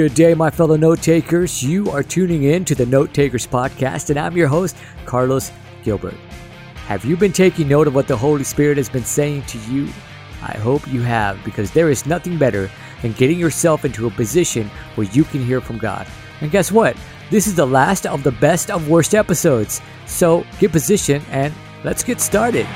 Good day, my fellow note takers. You are tuning in to the Note Takers Podcast, and I'm your host, Carlos Gilbert. Have you been taking note of what the Holy Spirit has been saying to you? I hope you have, because there is nothing better than getting yourself into a position where you can hear from God. And guess what? This is the last of the best of worst episodes. So get positioned and let's get started.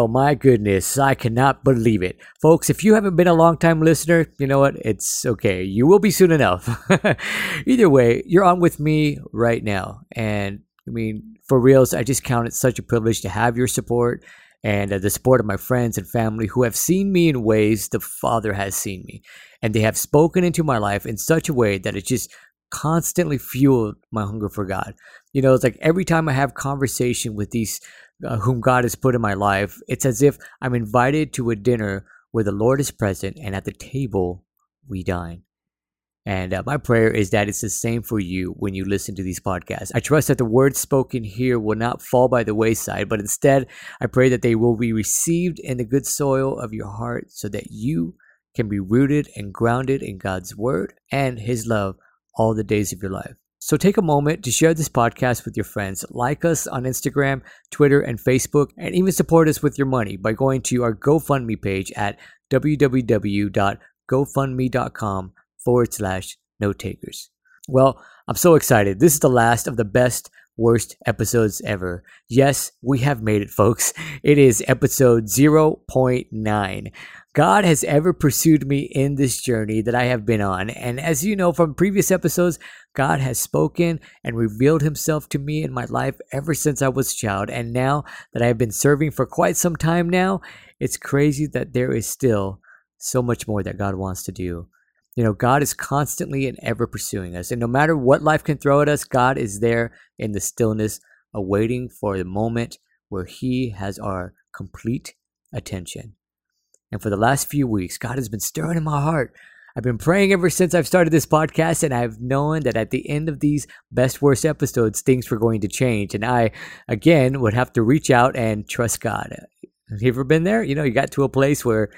Well, my goodness, I cannot believe it. Folks, if you haven't been a long time listener, you know what? It's okay. You will be soon enough. Either way, you're on with me right now. And I mean, for reals, I just count it such a privilege to have your support and uh, the support of my friends and family who have seen me in ways the Father has seen me. And they have spoken into my life in such a way that it just constantly fueled my hunger for God. You know, it's like every time I have conversation with these uh, whom God has put in my life, it's as if I'm invited to a dinner where the Lord is present and at the table we dine. And uh, my prayer is that it's the same for you when you listen to these podcasts. I trust that the words spoken here will not fall by the wayside, but instead, I pray that they will be received in the good soil of your heart so that you can be rooted and grounded in God's word and his love all the days of your life. So take a moment to share this podcast with your friends. Like us on Instagram, Twitter, and Facebook, and even support us with your money by going to our GoFundMe page at www.gofundme.com forward slash note takers. Well, I'm so excited. This is the last of the best worst episodes ever. Yes, we have made it, folks. It is episode 0.9. God has ever pursued me in this journey that I have been on. And as you know from previous episodes, God has spoken and revealed himself to me in my life ever since I was a child. And now that I have been serving for quite some time now, it's crazy that there is still so much more that God wants to do. You know, God is constantly and ever pursuing us. And no matter what life can throw at us, God is there in the stillness, awaiting for the moment where He has our complete attention. And for the last few weeks, God has been stirring in my heart. I've been praying ever since I've started this podcast, and I've known that at the end of these best worst episodes, things were going to change. And I, again, would have to reach out and trust God. Have you ever been there? You know, you got to a place where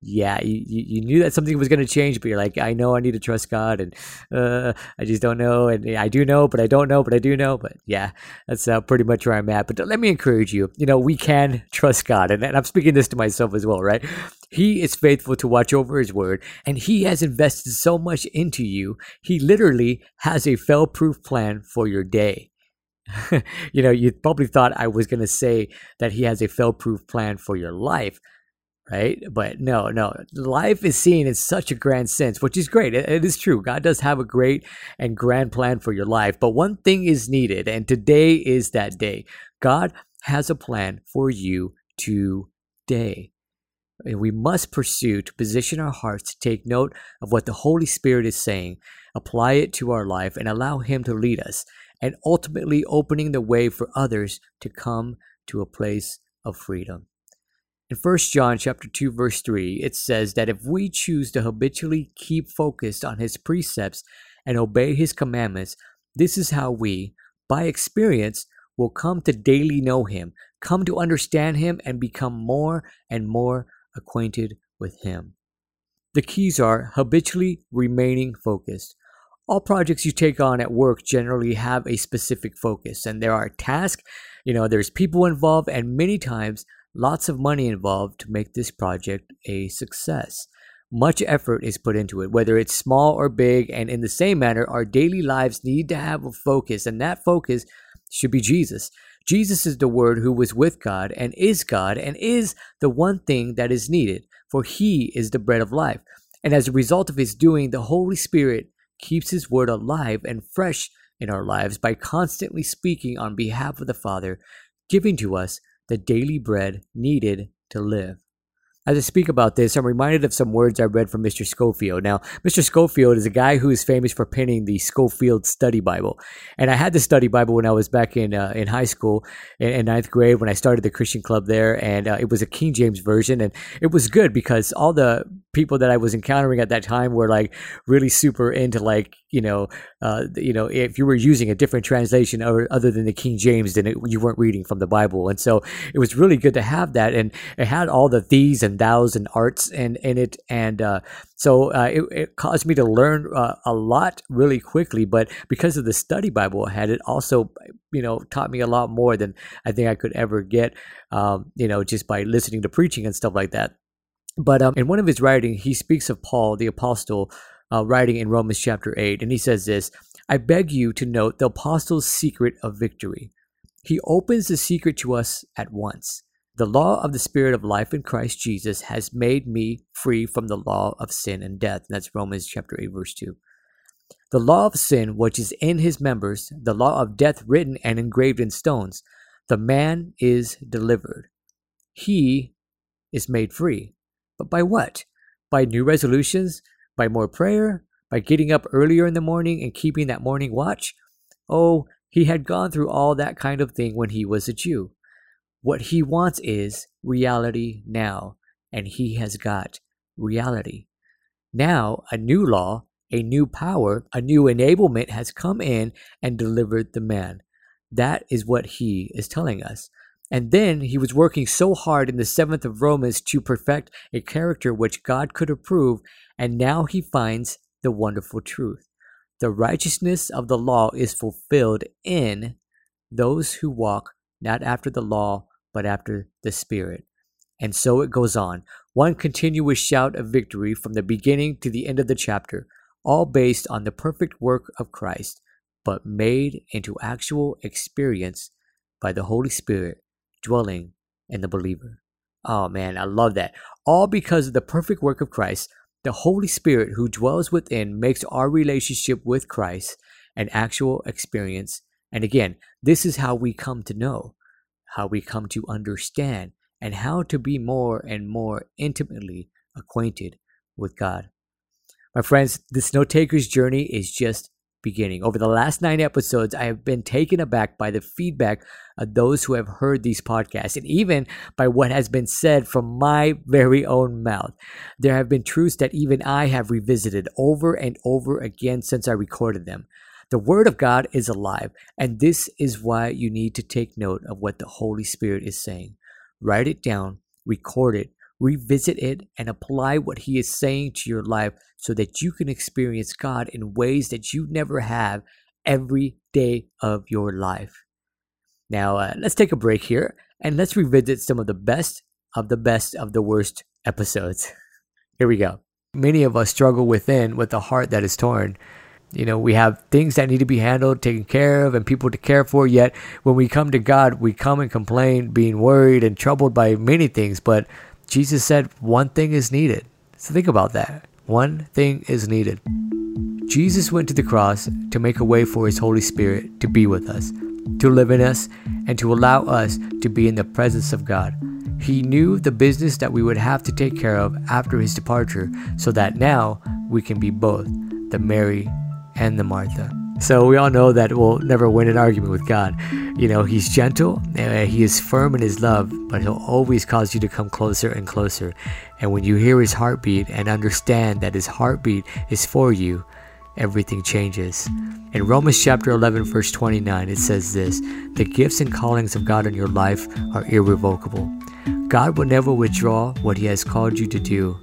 yeah, you, you knew that something was going to change, but you're like, I know I need to trust God, and uh, I just don't know, and I do know, but I don't know, but I do know, but yeah, that's uh, pretty much where I'm at. But let me encourage you, you know, we can trust God, and, and I'm speaking this to myself as well, right? He is faithful to watch over His word, and He has invested so much into you. He literally has a fail-proof plan for your day. you know, you probably thought I was going to say that He has a fail-proof plan for your life right? But no, no, life is seen in such a grand sense, which is great. It, it is true. God does have a great and grand plan for your life. But one thing is needed, and today is that day. God has a plan for you today. And we must pursue to position our hearts to take note of what the Holy Spirit is saying, apply it to our life, and allow Him to lead us, and ultimately opening the way for others to come to a place of freedom. In 1 John chapter 2 verse 3, it says that if we choose to habitually keep focused on his precepts and obey his commandments, this is how we, by experience, will come to daily know him, come to understand him and become more and more acquainted with him. The keys are habitually remaining focused. All projects you take on at work generally have a specific focus and there are tasks, you know, there's people involved and many times lots of money involved to make this project a success. Much effort is put into it, whether it's small or big, and in the same manner, our daily lives need to have a focus, and that focus should be Jesus. Jesus is the Word who was with God and is God and is the one thing that is needed, for He is the bread of life. And as a result of His doing, the Holy Spirit keeps His Word alive and fresh in our lives by constantly speaking on behalf of the Father, giving to us the daily bread needed to live. As I speak about this, I'm reminded of some words I read from Mr. Scofield. Now, Mr. Scofield is a guy who is famous for penning the Scofield Study Bible, and I had the Study Bible when I was back in uh, in high school in, in, ninth grade when I started the Christian club there, and uh, it was a King James version, and it was good because all the people that I was encountering at that time were like really super into like you know uh, you know if you were using a different translation or, other than the King James, then it, you weren't reading from the Bible, and so it was really good to have that, and it had all the these and thous and arts and in it, and uh, so uh, it, it, caused me to learn uh, a lot really quickly. But because of the study Bible I had, it also you know taught me a lot more than I think I could ever get, um, you know, just by listening to preaching and stuff like that. But um, in one of his writing, he speaks of Paul, the apostle, uh, writing in Romans chapter 8, and he says this I beg you to note the apostle's secret of victory. He opens the secret to us at once. The law of the Spirit of life in Christ Jesus has made me free from the law of sin and death. And that's Romans chapter 8, verse 2. The law of sin, which is in his members, the law of death written and engraved in stones, the man is delivered. He is made free. But by what? By new resolutions? By more prayer? By getting up earlier in the morning and keeping that morning watch? Oh, he had gone through all that kind of thing when he was a Jew. What he wants is reality now, and he has got reality. Now, a new law, a new power, a new enablement has come in and delivered the man. That is what he is telling us. And then he was working so hard in the seventh of Romans to perfect a character which God could approve, and now he finds the wonderful truth. The righteousness of the law is fulfilled in those who walk not after the law, but after the Spirit. And so it goes on, one continuous shout of victory from the beginning to the end of the chapter, all based on the perfect work of Christ, but made into actual experience by the Holy Spirit dwelling in the believer. Oh man, I love that. All because of the perfect work of Christ, the Holy Spirit who dwells within makes our relationship with Christ an actual experience. And again, this is how we come to know, how we come to understand, and how to be more and more intimately acquainted with God. My friends, this note taker's journey is just beginning. Over the last nine episodes, I have been taken aback by the feedback of those who have heard these podcasts and even by what has been said from my very own mouth. There have been truths that even I have revisited over and over again since I recorded them. The Word of God is alive, and this is why you need to take note of what the Holy Spirit is saying. Write it down, record it, revisit it, and apply what He is saying to your life so that you can experience God in ways that you never have every day of your life. Now, uh, let's take a break here and let's revisit some of the best of the best of the worst episodes. Here we go. Many of us struggle within with a heart that is torn. You know, we have things that need to be handled, taken care of, and people to care for. Yet, when we come to God, we come and complain, being worried and troubled by many things. But Jesus said one thing is needed. So think about that. One thing is needed. Jesus went to the cross to make a way for His Holy Spirit to be with us, to live in us, and to allow us to be in the presence of God. He knew the business that we would have to take care of after His departure, so that now we can be both the Mary and the Martha. So we all know that we'll never win an argument with God. You know, He's gentle, and He is firm in His love, but He'll always cause you to come closer and closer. And when you hear His heartbeat and understand that His heartbeat is for you, everything changes. In Romans chapter 11, verse 29, it says this The gifts and callings of God in your life are irrevocable. God will never withdraw what He has called you to do.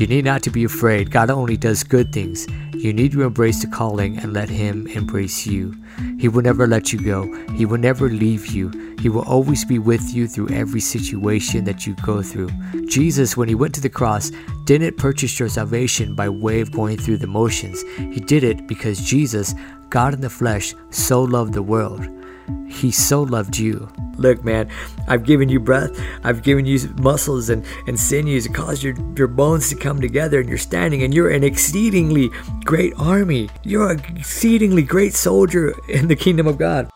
You need not to be afraid. God only does good things. You need to embrace the calling and let Him embrace you. He will never let you go. He will never leave you. He will always be with you through every situation that you go through. Jesus, when He went to the cross, didn't purchase your salvation by way of going through the motions. He did it because Jesus, God in the flesh, so loved the world. He so loved you. Look, man, I've given you breath, I've given you muscles and, and sinews and caused your, your bones to come together, and you're standing, and you're an exceedingly great army. You're an exceedingly great soldier in the kingdom of God.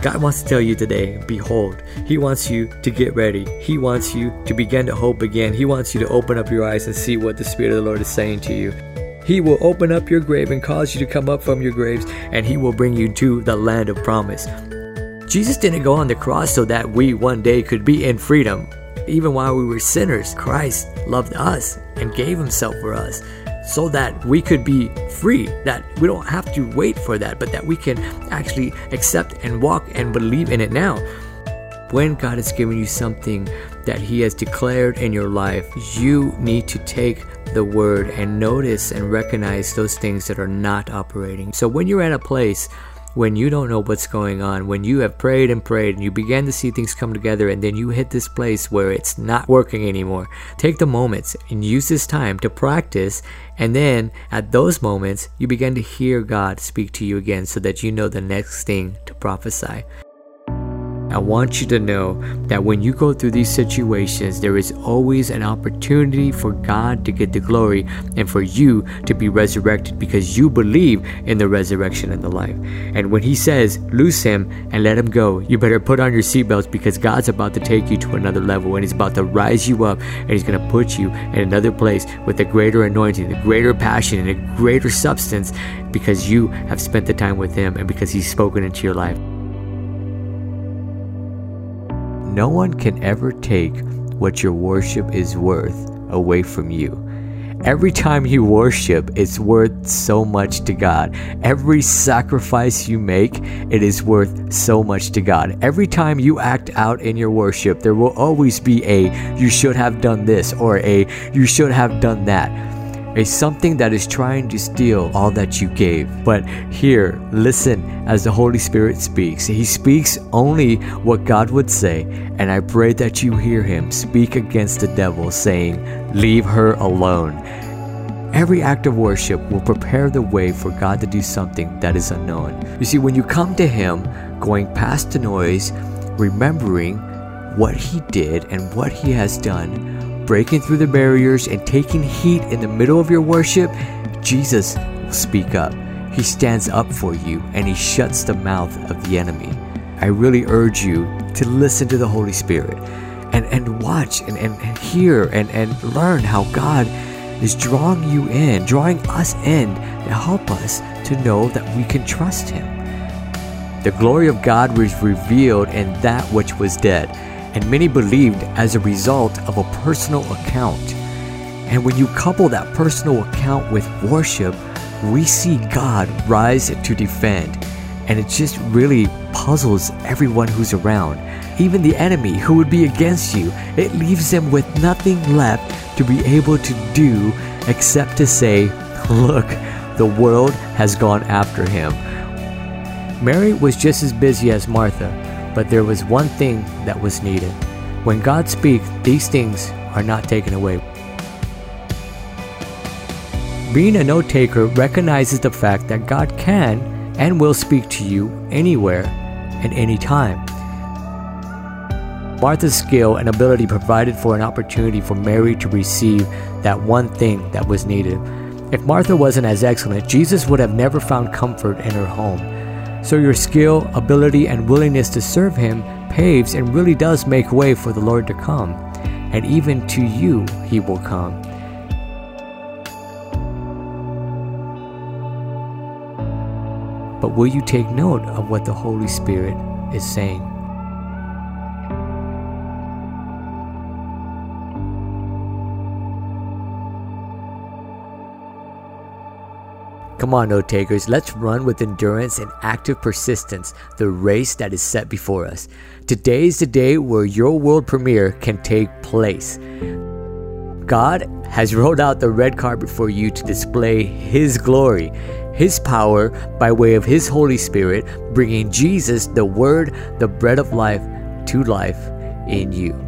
God wants to tell you today, behold, He wants you to get ready. He wants you to begin to hope again. He wants you to open up your eyes and see what the Spirit of the Lord is saying to you. He will open up your grave and cause you to come up from your graves, and He will bring you to the land of promise. Jesus didn't go on the cross so that we one day could be in freedom. Even while we were sinners, Christ loved us and gave Himself for us so that we could be free, that we don't have to wait for that, but that we can actually accept and walk and believe in it now. When God has given you something that He has declared in your life, you need to take the word and notice and recognize those things that are not operating. So when you're at a place when you don't know what's going on, when you have prayed and prayed and you begin to see things come together and then you hit this place where it's not working anymore, take the moments and use this time to practice. And then at those moments, you begin to hear God speak to you again so that you know the next thing to prophesy. I want you to know that when you go through these situations, there is always an opportunity for God to get the glory and for you to be resurrected because you believe in the resurrection and the life. And when He says, loose him and let him go, you better put on your seatbelts because God's about to take you to another level and He's about to rise you up and He's going to put you in another place with a greater anointing, a greater passion, and a greater substance because you have spent the time with Him and because He's spoken into your life. No one can ever take what your worship is worth away from you. Every time you worship, it's worth so much to God. Every sacrifice you make, it is worth so much to God. Every time you act out in your worship, there will always be a you should have done this or a you should have done that is something that is trying to steal all that you gave. But here, listen as the Holy Spirit speaks. He speaks only what God would say, and I pray that you hear him speak against the devil, saying, Leave her alone. Every act of worship will prepare the way for God to do something that is unknown. You see, when you come to Him, going past the noise, remembering what He did and what He has done, breaking through the barriers and taking heat in the middle of your worship, Jesus will speak up. He stands up for you and he shuts the mouth of the enemy. I really urge you to listen to the Holy Spirit and, and watch and, and, and hear and, and learn how God is drawing you in, drawing us in to help us to know that we can trust Him. The glory of God was revealed in that which was dead and many believed as a result of a personal account. And when you couple that personal account with worship, we see God rise to defend. And it just really puzzles everyone who's around. Even the enemy who would be against you, it leaves them with nothing left to be able to do except to say, Look, the world has gone after him. Mary was just as busy as Martha, but there was one thing that was needed. When God speaks, these things are not taken away. Being a note taker recognizes the fact that God can and will speak to you anywhere and any time. Martha's skill and ability provided for an opportunity for Mary to receive that one thing that was needed. If Martha wasn't as excellent, Jesus would have never found comfort in her home. So your skill, ability, and willingness to serve Him paves and really does make way for the Lord to come. And even to you, He will come. But will you take note of what the Holy Spirit is saying? Come on, note takers, let's run with endurance and active persistence the race that is set before us. Today is the day where your world premiere can take place. God has rolled out the red carpet for you to display His glory, His power by way of His Holy Spirit, bringing Jesus, the Word, the bread of life, to life in you.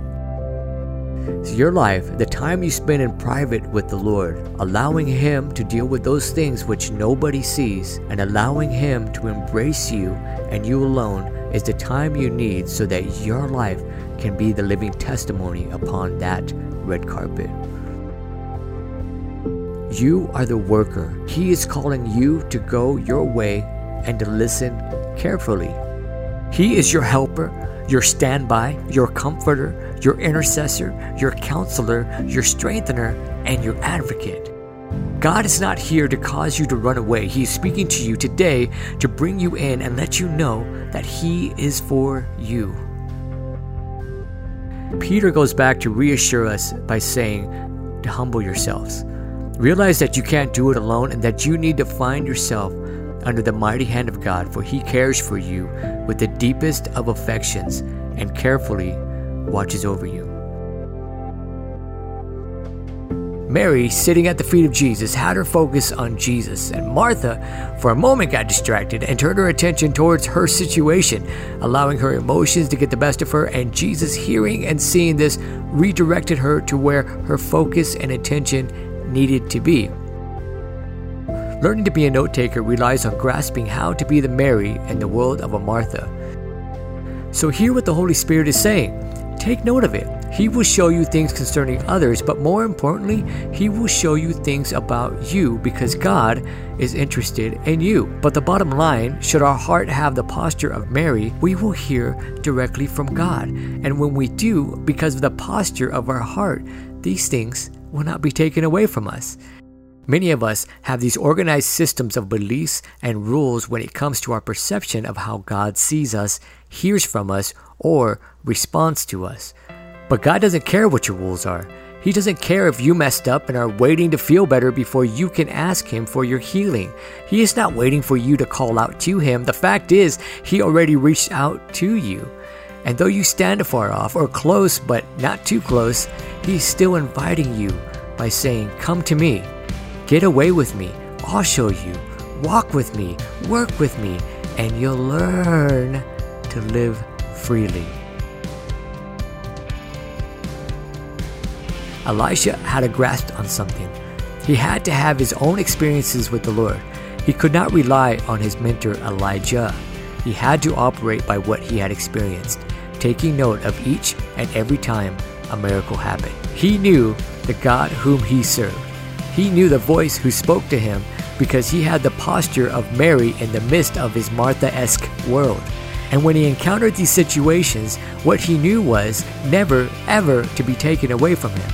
Your life, the time you spend in private with the Lord, allowing Him to deal with those things which nobody sees, and allowing Him to embrace you and you alone, is the time you need so that your life can be the living testimony upon that red carpet. You are the worker. He is calling you to go your way and to listen carefully. He is your helper, your standby, your comforter, your intercessor, your counselor, your strengthener, and your advocate. God is not here to cause you to run away. He is speaking to you today to bring you in and let you know that He is for you. Peter goes back to reassure us by saying to humble yourselves. Realize that you can't do it alone and that you need to find yourself under the mighty hand of God, for He cares for you with the deepest of affections and carefully watches over you. Mary, sitting at the feet of Jesus, had her focus on Jesus, and Martha, for a moment, got distracted and turned her attention towards her situation, allowing her emotions to get the best of her. And Jesus, hearing and seeing this, redirected her to where her focus and attention needed to be. Learning to be a note taker relies on grasping how to be the Mary in the world of a Martha. So, hear what the Holy Spirit is saying. Take note of it. He will show you things concerning others, but more importantly, He will show you things about you because God is interested in you. But the bottom line should our heart have the posture of Mary, we will hear directly from God. And when we do, because of the posture of our heart, these things will not be taken away from us. Many of us have these organized systems of beliefs and rules when it comes to our perception of how God sees us, hears from us, or responds to us. But God doesn't care what your rules are. He doesn't care if you messed up and are waiting to feel better before you can ask Him for your healing. He is not waiting for you to call out to Him. The fact is, He already reached out to you. And though you stand afar off or close but not too close, He's still inviting you by saying, Come to me, get away with me, I'll show you, walk with me, work with me, and you'll learn to live freely. Elisha had a grasp on something. He had to have his own experiences with the Lord. He could not rely on his mentor Elijah. He had to operate by what he had experienced, taking note of each and every time a miracle happened. He knew the God whom he served. He knew the voice who spoke to him because he had the posture of Mary in the midst of his Martha esque world. And when he encountered these situations, what he knew was never, ever to be taken away from him.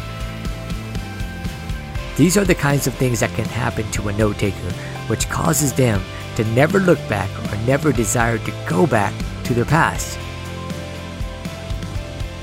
These are the kinds of things that can happen to a note taker, which causes them to never look back or never desire to go back to their past.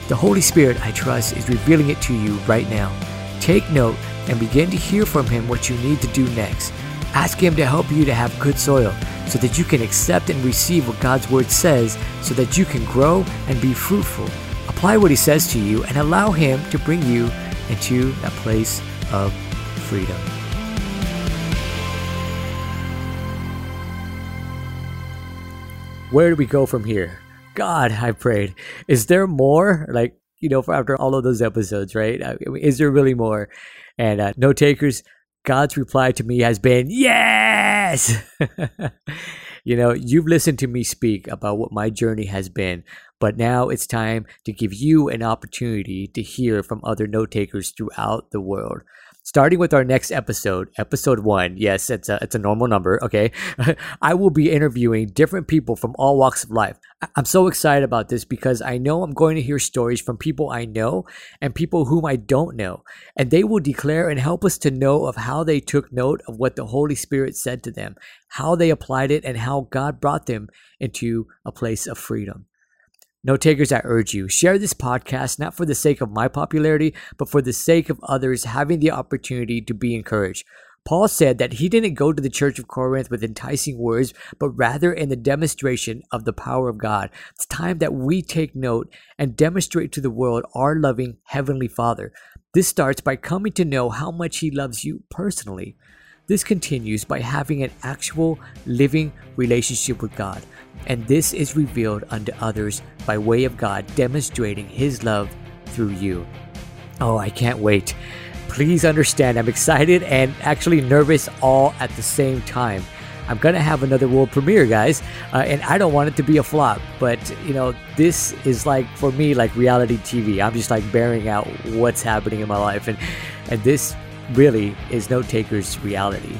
The Holy Spirit, I trust, is revealing it to you right now. Take note and begin to hear from Him what you need to do next. Ask Him to help you to have good soil so that you can accept and receive what God's Word says so that you can grow and be fruitful. Apply what He says to you and allow Him to bring you into that place of freedom. Where do we go from here? God, I prayed. Is there more? Like, you know, after all of those episodes, right? I mean, is there really more? And uh, note takers, God's reply to me has been yes. you know, you've listened to me speak about what my journey has been, but now it's time to give you an opportunity to hear from other note takers throughout the world starting with our next episode, episode one. Yes, it's a it's a normal number. Okay, I will be interviewing different people from all walks of life. I'm so excited about this because I know I'm going to hear stories from people I know and people whom I don't know, and they will declare and help us to know of how they took note of what the Holy Spirit said to them, how they applied it, and how God brought them into a place of freedom. Note takers, I urge you, share this podcast not for the sake of my popularity, but for the sake of others having the opportunity to be encouraged. Paul said that he didn't go to the church of Corinth with enticing words, but rather in the demonstration of the power of God. It's time that we take note and demonstrate to the world our loving Heavenly Father. This starts by coming to know how much He loves you personally. This continues by having an actual living relationship with God and this is revealed unto others by way of God demonstrating His love through you. Oh, I can't wait. Please understand, I'm excited and actually nervous all at the same time. I'm gonna have another world premiere, guys, uh, and I don't want it to be a flop. But you know, this is like for me like reality TV. I'm just like bearing out what's happening in my life, and and this really is Note Taker's reality.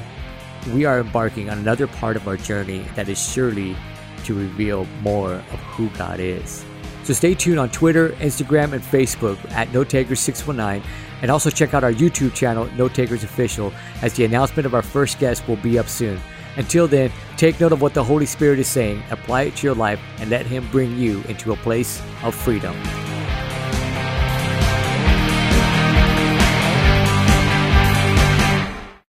We are embarking on another part of our journey that is surely to reveal more of who God is. So stay tuned on Twitter, Instagram, and Facebook at NoteTakers619, and also check out our YouTube channel, Note Takers Official, as the announcement of our first guest will be up soon. Until then, take note of what the Holy Spirit is saying, apply it to your life, and let Him bring you into a place of freedom.